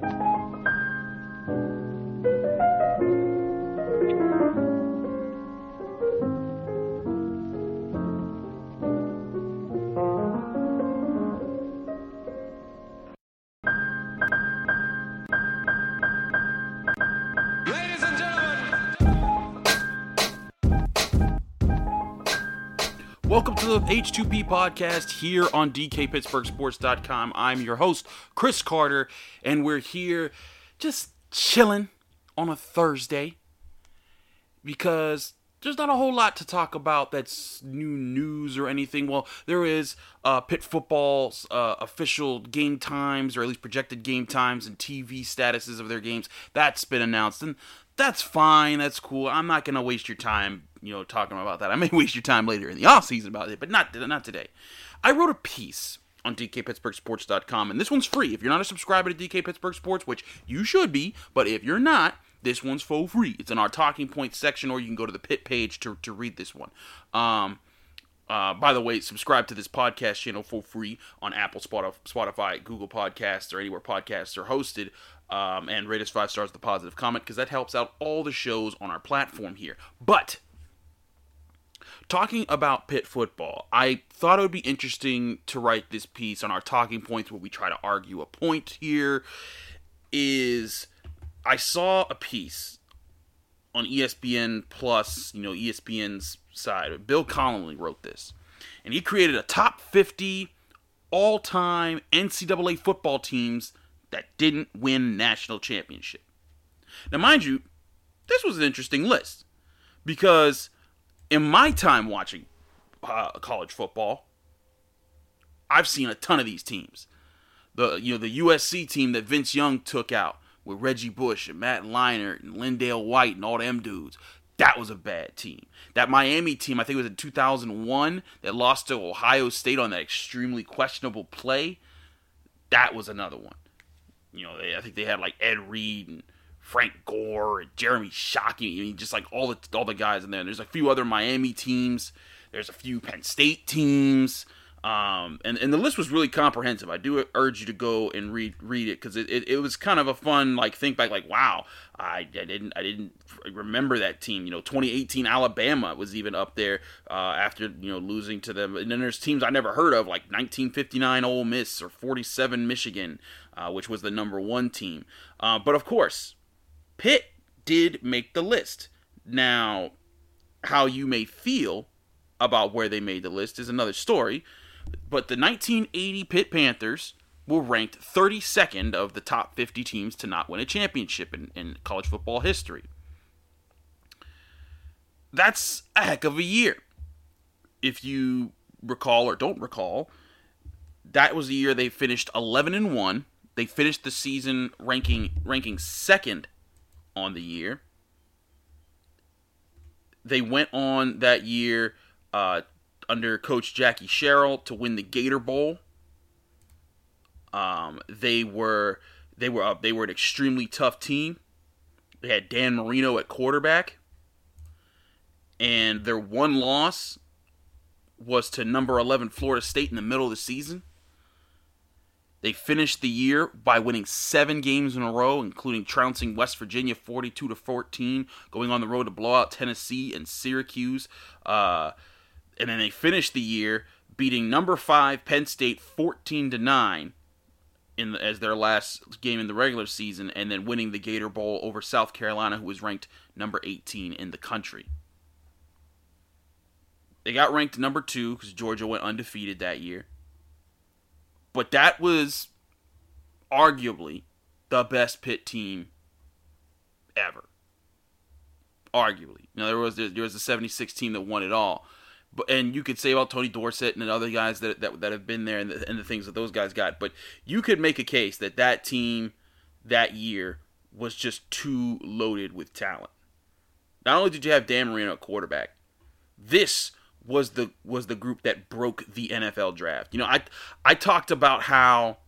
Ladies Welcome to the H2P podcast here on DKPittsburghSports.com. I'm your host, Chris Carter, and we're here just chilling on a Thursday because there's not a whole lot to talk about that's new news or anything. Well, there is uh, Pitt football's uh, official game times, or at least projected game times and TV statuses of their games. That's been announced, and that's fine. That's cool. I'm not gonna waste your time, you know, talking about that. I may waste your time later in the off season about it, but not not today. I wrote a piece on DKPittsburghSports.com, and this one's free. If you're not a subscriber to DK Pittsburgh Sports, which you should be, but if you're not, this one's for free. It's in our talking points section, or you can go to the pit page to, to read this one. Um, uh, by the way, subscribe to this podcast channel for free on Apple, Spotif- Spotify, Google Podcasts, or anywhere podcasts are hosted. Um, and rate us five stars a positive comment because that helps out all the shows on our platform here. But talking about Pitt football, I thought it would be interesting to write this piece on our talking points where we try to argue a point here. Is I saw a piece on ESPN Plus, you know, ESPN's side. Bill Connolly wrote this, and he created a top 50 all time NCAA football teams that didn't win national championship. Now, mind you, this was an interesting list because in my time watching uh, college football, I've seen a ton of these teams. The you know the USC team that Vince Young took out with Reggie Bush and Matt Leinart and LenDale White and all them dudes. That was a bad team. That Miami team, I think it was in 2001, that lost to Ohio State on that extremely questionable play. That was another one. You know, they, I think they had like Ed Reed and Frank Gore and Jeremy Shockey. I mean, just like all the all the guys in there. And There's a few other Miami teams. There's a few Penn State teams. Um, and, and the list was really comprehensive. I do urge you to go and read read it because it, it, it was kind of a fun like think back like wow I, I didn't I didn't remember that team. You know 2018 Alabama was even up there uh, after you know losing to them. And then there's teams I never heard of like 1959 Ole Miss or 47 Michigan uh, which was the number one team. Uh, but of course Pitt did make the list. Now how you may feel about where they made the list is another story but the 1980 Pitt Panthers were ranked 32nd of the top 50 teams to not win a championship in, in college football history. That's a heck of a year. If you recall or don't recall, that was the year they finished 11 and 1. They finished the season ranking ranking second on the year. They went on that year uh, under coach Jackie Sherrill to win the Gator Bowl. Um, they were they were uh, they were an extremely tough team. They had Dan Marino at quarterback, and their one loss was to number eleven Florida State in the middle of the season. They finished the year by winning seven games in a row, including trouncing West Virginia 42 to 14, going on the road to blow out Tennessee and Syracuse. Uh, and then they finished the year beating number five Penn State 14 to nine in the, as their last game in the regular season, and then winning the Gator Bowl over South Carolina, who was ranked number 18 in the country. They got ranked number two because Georgia went undefeated that year. But that was arguably the best Pitt team ever. Arguably. Now there was there was a 76 team that won it all. And you could say about Tony Dorsett and other guys that that, that have been there and the, and the things that those guys got, but you could make a case that that team that year was just too loaded with talent. Not only did you have Dan Marino at quarterback, this was the was the group that broke the NFL draft. You know, I I talked about how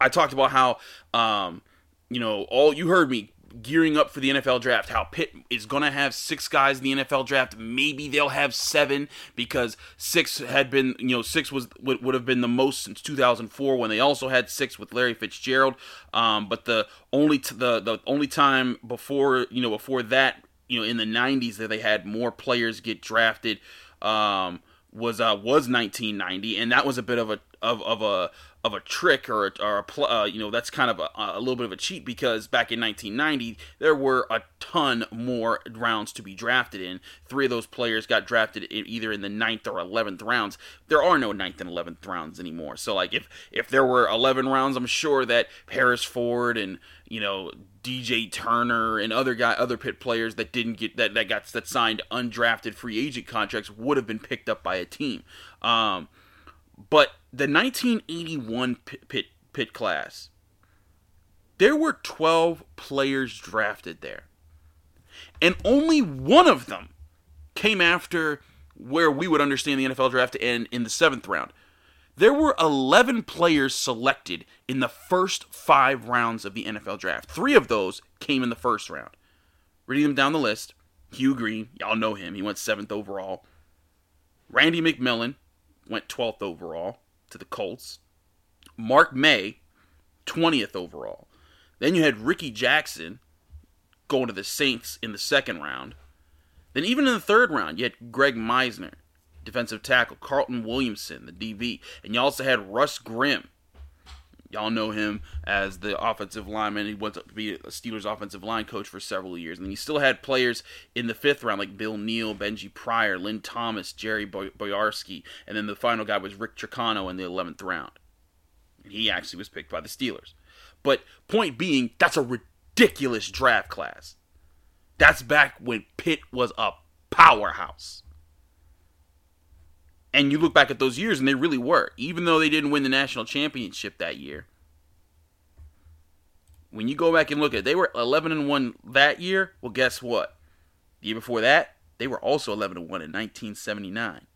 I talked about how um, you know, all you heard me gearing up for the NFL draft, how Pitt is going to have six guys in the NFL draft. Maybe they'll have seven because six had been, you know, six was would, would have been the most since 2004 when they also had six with Larry Fitzgerald. Um, but the only t- the the only time before you know before that, you know, in the 90s that they had more players get drafted. Um, was uh was 1990 and that was a bit of a of, of a of a trick or a, or a pl- uh, you know that's kind of a, a little bit of a cheat because back in 1990 there were a ton more rounds to be drafted in. Three of those players got drafted in either in the ninth or 11th rounds. There are no ninth and 11th rounds anymore. So like if if there were 11 rounds, I'm sure that Paris Ford and you know DJ Turner and other guy other Pitt players that didn't get that that got that signed undrafted free agent contracts would have been picked up by a team. Um, but the 1981 pit Pitt class, there were 12 players drafted there. And only one of them came after where we would understand the NFL draft to end in the seventh round. There were 11 players selected in the first five rounds of the NFL draft. Three of those came in the first round. Reading them down the list Hugh Green, y'all know him, he went seventh overall. Randy McMillan went 12th overall to the Colts. Mark May, 20th overall. Then you had Ricky Jackson going to the Saints in the second round. Then even in the third round, you had Greg Meisner, defensive tackle, Carlton Williamson, the DB, and you also had Russ Grimm. Y'all know him as the offensive lineman. He went to be a Steelers offensive line coach for several years. And then he still had players in the fifth round like Bill Neal, Benji Pryor, Lynn Thomas, Jerry Boyarsky. And then the final guy was Rick Trocano in the 11th round. And he actually was picked by the Steelers. But point being, that's a ridiculous draft class. That's back when Pitt was a powerhouse. And you look back at those years, and they really were. Even though they didn't win the national championship that year, when you go back and look at it, they were 11 and 1 that year. Well, guess what? The year before that, they were also 11 and 1 in 1979.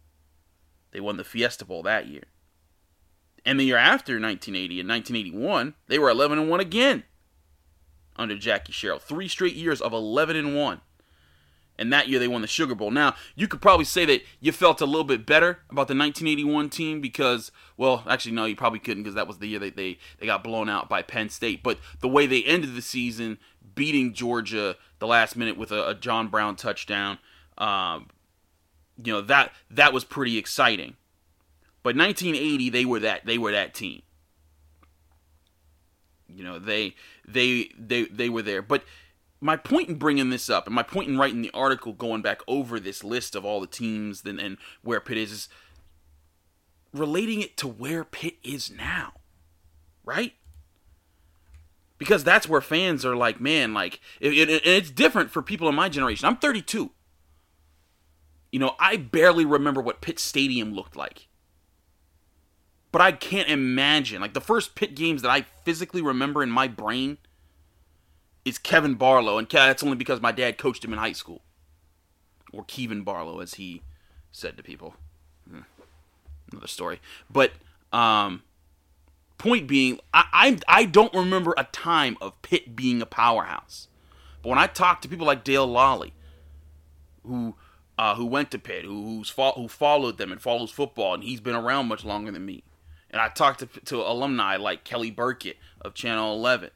They won the Fiesta Bowl that year. And the year after 1980 and 1981, they were 11 and 1 again under Jackie Sherrill. Three straight years of 11 and 1. And that year they won the Sugar Bowl. Now, you could probably say that you felt a little bit better about the 1981 team because, well, actually, no, you probably couldn't because that was the year that they, they got blown out by Penn State. But the way they ended the season, beating Georgia the last minute with a, a John Brown touchdown, um, you know, that that was pretty exciting. But 1980, they were that they were that team. You know, they they they they were there. But my point in bringing this up, and my point in writing the article, going back over this list of all the teams and, and where Pitt is, is relating it to where Pitt is now, right? Because that's where fans are like, man, like, it, it, it's different for people in my generation. I'm 32. You know, I barely remember what Pitt Stadium looked like. But I can't imagine, like, the first Pitt games that I physically remember in my brain – is Kevin Barlow, and that's only because my dad coached him in high school, or Kevin Barlow, as he said to people. Hmm. Another story, but um, point being, I, I I don't remember a time of Pitt being a powerhouse. But when I talk to people like Dale Lolley, who uh, who went to Pitt, who who's fo- who followed them and follows football, and he's been around much longer than me. And I talked to, to alumni like Kelly Burkett of Channel 11,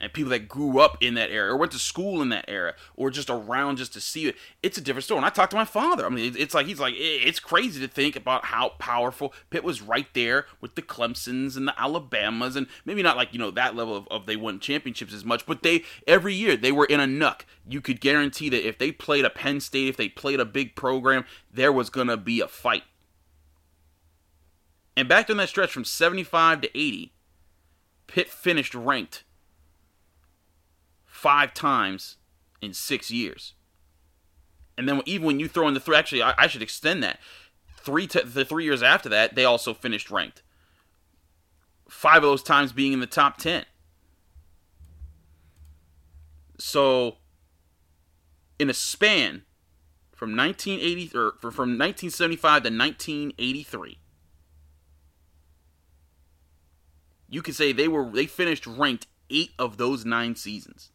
and people that grew up in that era or went to school in that era or just around just to see it it's a different story. And i talked to my father. I mean it's like he's like it's crazy to think about how powerful pitt was right there with the clemsons and the alabamas and maybe not like you know that level of, of they won championships as much but they every year they were in a nook you could guarantee that if they played a penn state if they played a big program there was gonna be a fight. And back during that stretch from 75 to 80 pitt finished ranked five times in six years. And then even when you throw in the three, actually, I, I should extend that. Three t- the three years after that, they also finished ranked. Five of those times being in the top ten. So, in a span from 1980 or from 1975 to 1983, you could say they were they finished ranked eight of those nine seasons.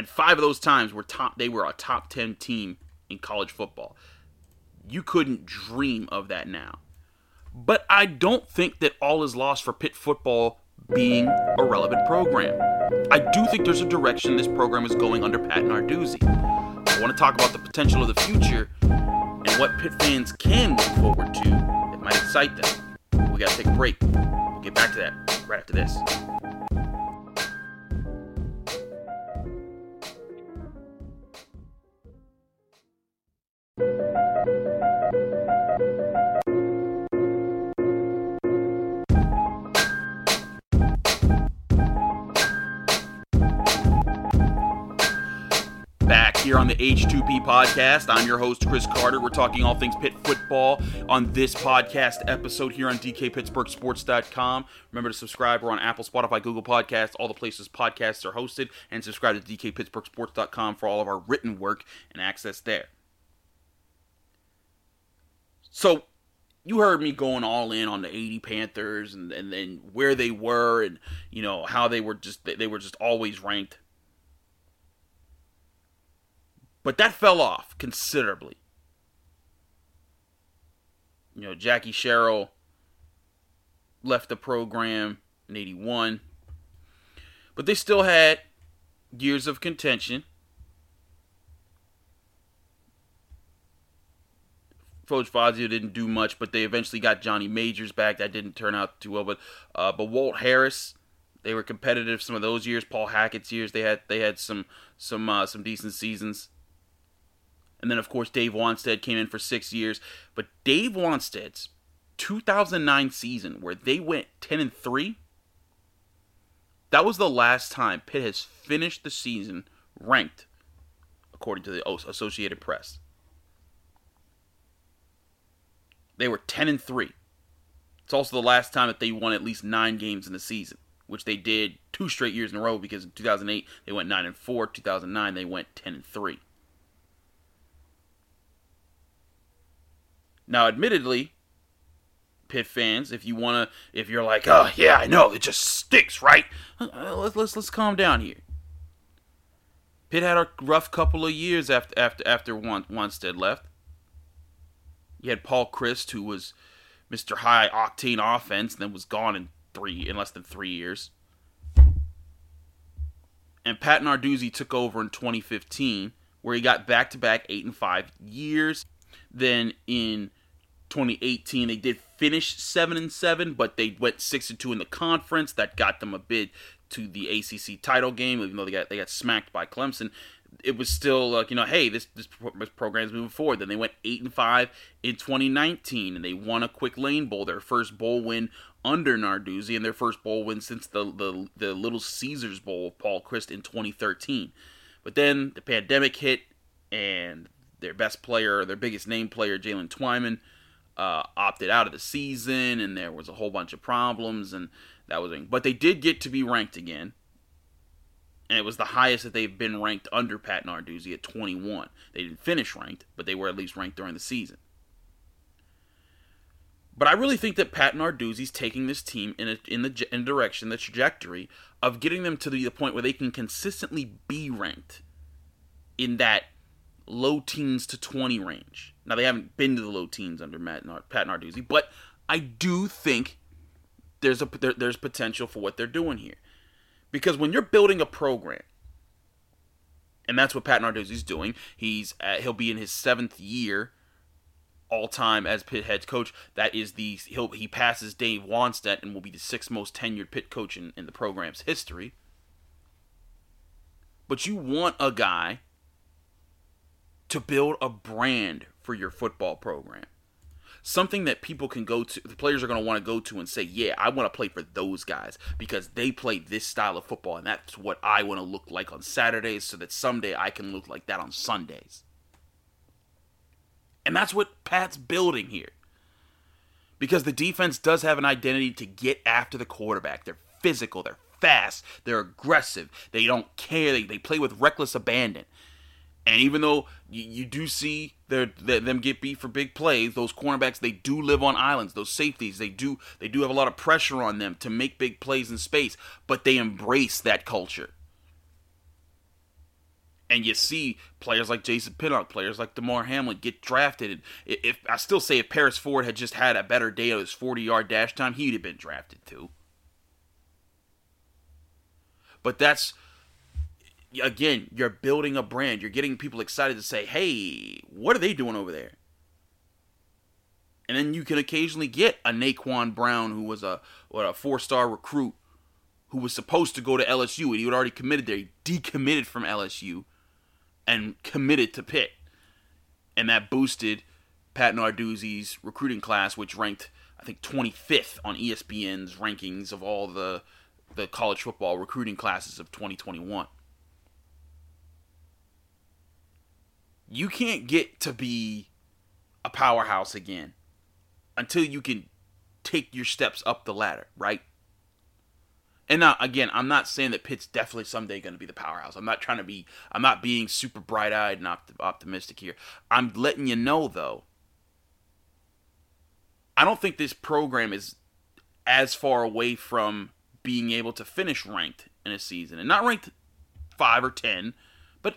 And five of those times were top they were a top 10 team in college football. You couldn't dream of that now. But I don't think that all is lost for Pitt football being a relevant program. I do think there's a direction this program is going under Pat Narduzzi. I want to talk about the potential of the future and what Pitt fans can look forward to that might excite them. We got to take a break. We'll get back to that right after this. Here on the H2P podcast. I'm your host, Chris Carter. We're talking all things Pitt football on this podcast episode here on DKPittsburghSports.com. Remember to subscribe. We're on Apple, Spotify, Google Podcasts, all the places podcasts are hosted, and subscribe to DKPittsburghSports.com for all of our written work and access there. So, you heard me going all in on the 80 Panthers and, and then where they were and, you know, how they were just, they were just always ranked but that fell off considerably. You know, Jackie Sherrill left the program in 81. But they still had years of contention. Coach Fazio didn't do much, but they eventually got Johnny Majors back. That didn't turn out too well, but uh, but Walt Harris, they were competitive some of those years. Paul Hackett's years, they had they had some some uh, some decent seasons. And then, of course, Dave Wannstedt came in for six years. But Dave Wannstedt's 2009 season, where they went 10 and 3, that was the last time Pitt has finished the season ranked, according to the Associated Press. They were 10 and 3. It's also the last time that they won at least nine games in the season, which they did two straight years in a row because in 2008 they went 9 and 4, 2009 they went 10 and 3. Now, admittedly, Pitt fans, if you wanna, if you're like, oh yeah, I know, it just stinks, right? Uh, let's let's let's calm down here. Pitt had a rough couple of years after after after Wannstedt left. You had Paul Chryst, who was Mr. High Octane Offense, and then was gone in three in less than three years. And Pat Narduzzi took over in 2015, where he got back to back eight and five years. Then in 2018 they did finish 7 and 7 but they went 6 and 2 in the conference. That got them a bid to the ACC title game even though they got they got smacked by Clemson. It was still like you know hey this this, program is moving forward. Then they went 8 and 5 in 2019 and they won a quick lane bowl their first bowl win under Narduzzi and their first bowl win since the the, the Little Caesars Bowl of Paul Chryst in 2013 but then the pandemic hit and their best player their biggest name player Jalen Twyman uh, opted out of the season, and there was a whole bunch of problems, and that was. But they did get to be ranked again, and it was the highest that they've been ranked under Pat Narduzzi at 21. They didn't finish ranked, but they were at least ranked during the season. But I really think that Pat Narduzzi's taking this team in a, in the in direction, the trajectory of getting them to the, the point where they can consistently be ranked in that low teens to 20 range. Now they haven't been to the low teens under Matt Nard- Pat Narduzzi, but I do think there's a there, there's potential for what they're doing here. Because when you're building a program, and that's what Pat Narduzzi's doing, he's at, he'll be in his seventh year all time as Pitt head coach. That is the he'll he passes Dave Wannstedt and will be the sixth most tenured Pitt coach in, in the program's history. But you want a guy to build a brand for your football program. Something that people can go to, the players are going to want to go to and say, yeah, I want to play for those guys because they play this style of football and that's what I want to look like on Saturdays so that someday I can look like that on Sundays. And that's what Pat's building here. Because the defense does have an identity to get after the quarterback. They're physical, they're fast. They're aggressive. They don't care. They, they play with reckless abandon. And even though you, you do see their, their, them get beat for big plays, those cornerbacks they do live on islands. Those safeties they do they do have a lot of pressure on them to make big plays in space, but they embrace that culture. And you see players like Jason Pinnock, players like Damar Hamlin get drafted. And if I still say if Paris Ford had just had a better day of his 40 yard dash time, he'd have been drafted too. But that's again, you're building a brand. You're getting people excited to say, "Hey, what are they doing over there?" And then you can occasionally get a Naquan Brown, who was a what a four star recruit, who was supposed to go to LSU, and he had already committed there. He decommitted from LSU, and committed to Pitt, and that boosted Pat Narduzzi's recruiting class, which ranked I think 25th on ESPN's rankings of all the the college football recruiting classes of 2021. You can't get to be a powerhouse again until you can take your steps up the ladder, right? And now, again, I'm not saying that Pitt's definitely someday going to be the powerhouse. I'm not trying to be, I'm not being super bright eyed and optimistic here. I'm letting you know, though, I don't think this program is as far away from being able to finish ranked in a season and not ranked five or ten, but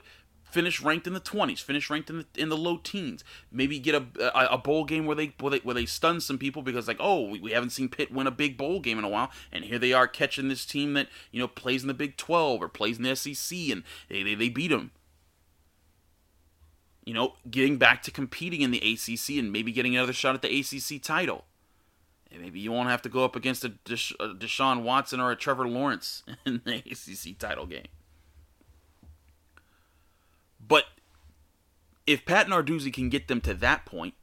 finish ranked in the twenties, finish ranked in the in the low teens. Maybe get a, a, bowl game where they where they where they stun some people because like oh we, we haven't seen Pitt win a big bowl game in a while, and here they are catching this team that you know plays in the Big Twelve or plays in the SEC, and they they, they beat them. You know, getting back to competing in the ACC and maybe getting another shot at the ACC title. And Maybe you won't have to go up against a, Desha- a Deshaun Watson or a Trevor Lawrence in the ACC title game. But if Pat Narduzzi can get them to that point,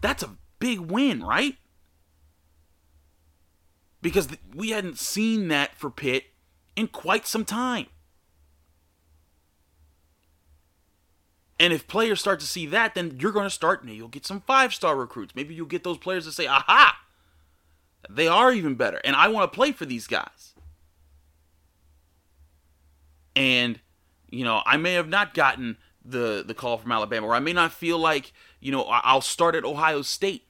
that's a big win, right? Because we hadn't seen that for Pitt in quite some time. And if players start to see that, then you're going to start, you'll get some five star recruits. Maybe you'll get those players to say, aha, they are even better. And I want to play for these guys. And, you know, I may have not gotten the, the call from Alabama, or I may not feel like, you know, I'll start at Ohio State.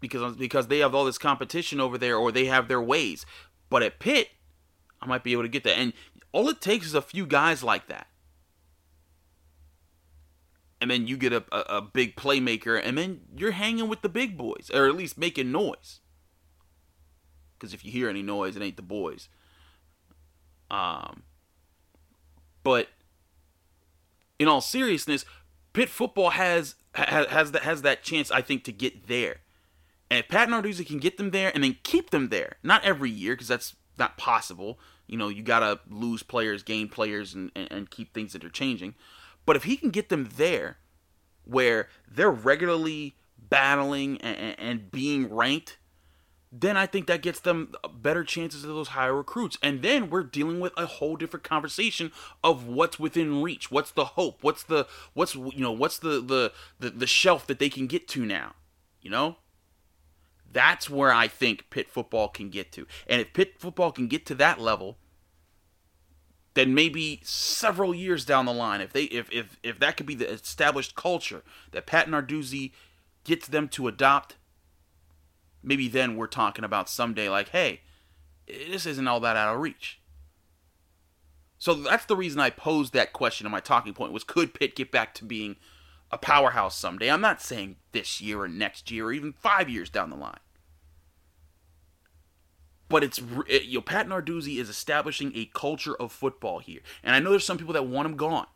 Because, because they have all this competition over there, or they have their ways. But at Pitt, I might be able to get that. And all it takes is a few guys like that and then you get a, a, a, big playmaker, and then you're hanging with the big boys, or at least making noise. Because if you hear any noise, it ain't the boys. Um, but in all seriousness, Pitt football has has has that has that chance, I think, to get there. And if Pat Narduzzi can get them there and then keep them there, not every year because that's not possible. You know, you gotta lose players, gain players, and, and, and keep things interchanging. But if he can get them there where they're regularly battling and, and, being ranked, then I think that gets them better chances of those higher recruits. And then we're dealing with a whole different conversation of what's within reach. What's the hope? What's the what's you know, what's the the the, the shelf that they can get to now? You know? That's where I think Pitt football can get to. And if Pitt football can get to that level, then maybe several years down the line, if they if if if that could be the established culture that Pat Narduzzi gets them to adopt, maybe then we're talking about someday like, hey, this isn't all that out of reach. So that's the reason I posed that question in my talking point was could Pitt get back to being a powerhouse someday? I'm not saying this year or next year or even 5 years down the line but it's it, you know Pat Narduzzi is establishing a culture of football here, and I know there's some people that want him gone.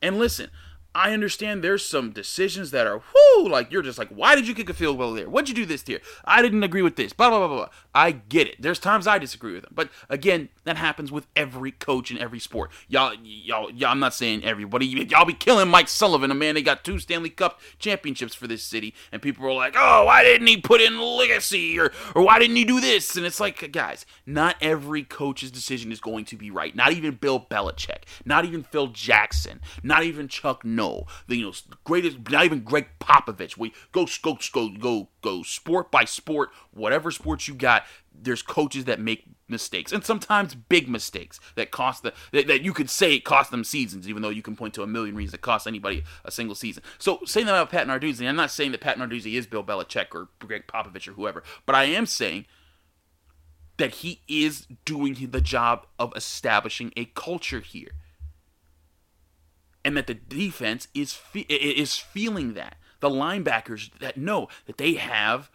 And listen, I understand there's some decisions that are whoo, like you're just like, why did you kick a field goal there? What'd you do this here? I didn't agree with this. Blah blah blah blah. blah. I get it. There's times I disagree with them, but again, that happens with every coach in every sport. Y'all, y'all, y'all. I'm not saying everybody. Y'all be killing Mike Sullivan, a man that got two Stanley Cup championships for this city, and people are like, oh, why didn't he put in legacy or or why didn't he do this? And it's like, guys, not every coach's decision is going to be right. Not even Bill Belichick. Not even Phil Jackson. Not even Chuck Norris know, the you know greatest, not even Gregg Popovich. We go go go go go sport by sport, whatever sports you got. There's coaches that make mistakes, and sometimes big mistakes that cost the that, that you could say it cost them seasons, even though you can point to a million reasons it cost anybody a single season. So saying that about Pat Narduzzi, I'm not saying that Pat Narduzzi is Bill Belichick or Gregg Popovich or whoever, but I am saying that he is doing the job of establishing a culture here and that the defense is fe- is feeling that. The linebackers that know that they have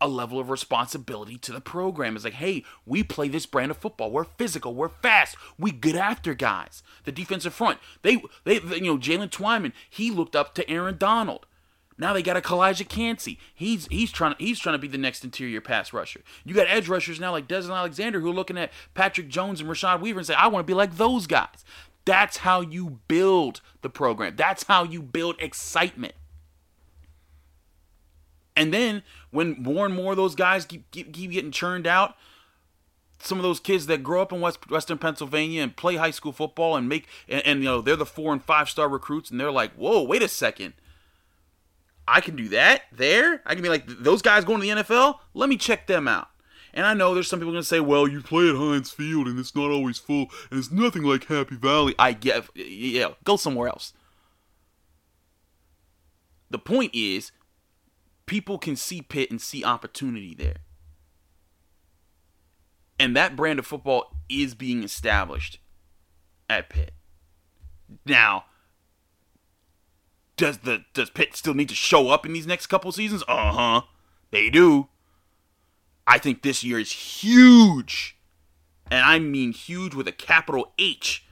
a level of responsibility to the program. Is like hey we play this brand of football. We're physical. We're fast. We get after guys. The defensive front they they you know Jalen Twyman he looked up to Aaron Donald. Now they got a Calijah Kancey. He's he's trying he's trying to be the next interior pass rusher. You got edge rushers now like Deslin Alexandre who are looking at Patrick Jones and Rashad Weaver and say, I want to be like those guys. That's how you build the program. That's how you build excitement. And then when more and more of those guys keep, keep, keep getting churned out, some of those kids that grow up in West, Western Pennsylvania and play high school football and make and, and you know they're the four and five star recruits and they're like, whoa, wait a second. I can do that there. I can be like those guys going to the NFL. Let me check them out. And I know there's some people going to say, well, you play at Heinz Field and it's not always full and it's nothing like Happy Valley. I get, yeah, go somewhere else. The point is, people can see Pitt and see opportunity there. And that brand of football is being established at Pitt. Now, does the does Pitt still need to show up in these next couple seasons? Uh huh, they do. I think this year is huge. And I mean huge with a capital H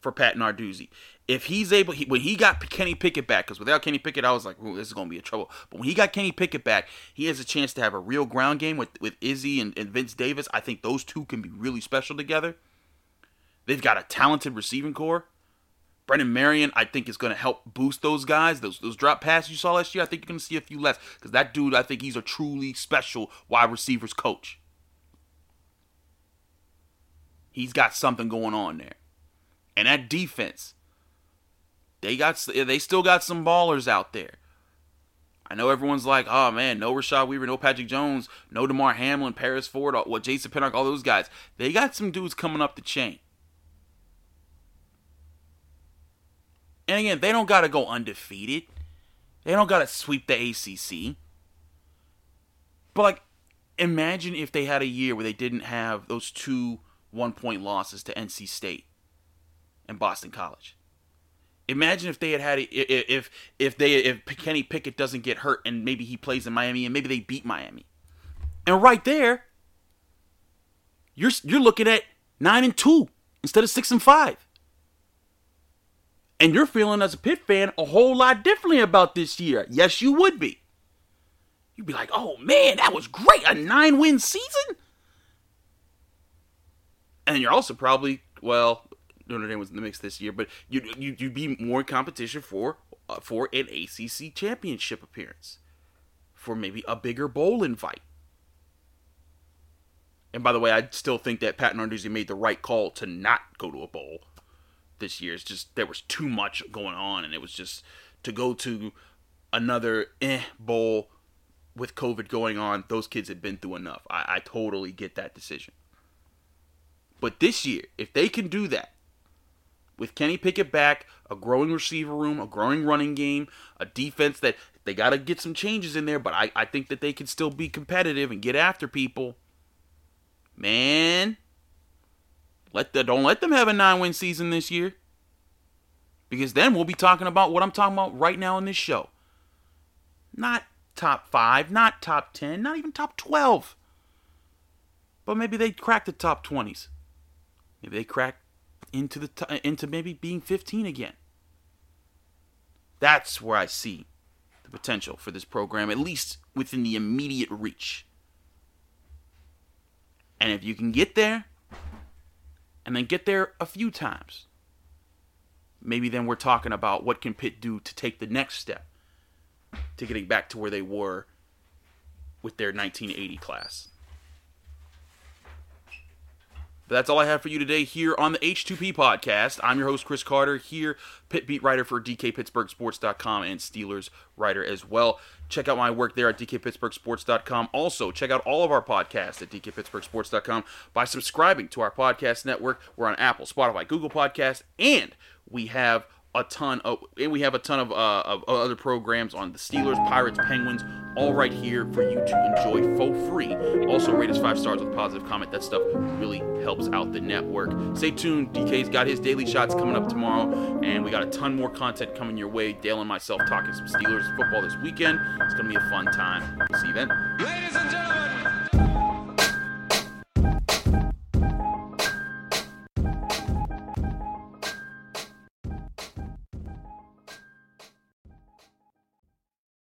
for Pat Narduzzi. If he's able, he, when he got Kenny Pickett back, because without Kenny Pickett, I was like, this is going to be a trouble. But when he got Kenny Pickett back, he has a chance to have a real ground game with, with Izzy and, and Vince Davis. I think those two can be really special together. They've got a talented receiving core. Brennan Marion, I think, is going to help boost those guys. Those those drop passes you saw last year, I think you're going to see a few less because that dude, I think he's a truly special wide receivers coach. He's got something going on there, and that defense, they got they still got some ballers out there. I know everyone's like, oh man, no Rashad Weaver, no Patrick Jones, no Damar Hamlin, Paris Ford, what Jason Pinnock, all those guys. They got some dudes coming up the chain. And again, they don't got to go undefeated. They don't got to sweep the ACC. But like, imagine if they had a year where they didn't have those two one-point losses to NC State and Boston College. Imagine if they had had if if they if Kenny Pickett doesn't get hurt and maybe he plays in Miami and maybe they beat Miami. And right there, you're you're looking at nine and two instead of six and five and you're feeling as a Pitt fan a whole lot differently about this year. Yes, you would be. You'd be like, oh man, that was great. A nine win season? And you're also probably, well, Notre Dame was in the mix this year, but you'd, you'd, be more competition for, uh, for an ACC championship appearance, for maybe a bigger bowl invite. And by the way, I still think that Pat Narduzzi made the right call to not go to a bowl this year. It's just there was too much going on, and it was just to go to another eh bowl with COVID going on. Those kids had been through enough. I, I totally get that decision. But this year, if they can do that, with Kenny Pickett back, a growing receiver room, a growing running game, a defense that they got to get some changes in there, but I, I think that they can still be competitive and get after people. Man, let the don't let them have a nine win season this year. Because then we'll be talking about what I'm talking about right now in this show. Not top five, not top ten, not even top twelve. But maybe they crack the top twenties. Maybe they crack into the t- into maybe being 15 again. That's where I see the potential for this program, at least within the immediate reach. And if you can get there, and then get there a few times. Maybe then we're talking about what can Pitt do to take the next step to getting back to where they were with their 1980 class. But that's all I have for you today here on the H2P podcast. I'm your host, Chris Carter, here, pit beat writer for DKPittsburghSports.com and Steelers writer as well. Check out my work there at DKPittsburghSports.com. Also, check out all of our podcasts at DKPittsburghSports.com by subscribing to our podcast network. We're on Apple, Spotify, Google Podcasts, and we have a ton of and we have a ton of, uh, of other programs on the Steelers, Pirates, Penguins, all right here for you to enjoy for free. Also rate us five stars with a positive comment. That stuff really helps out the network. Stay tuned. DK's got his daily shots coming up tomorrow, and we got a ton more content coming your way. Dale and myself talking some Steelers football this weekend. It's gonna be a fun time. See you then. Ladies and gentlemen.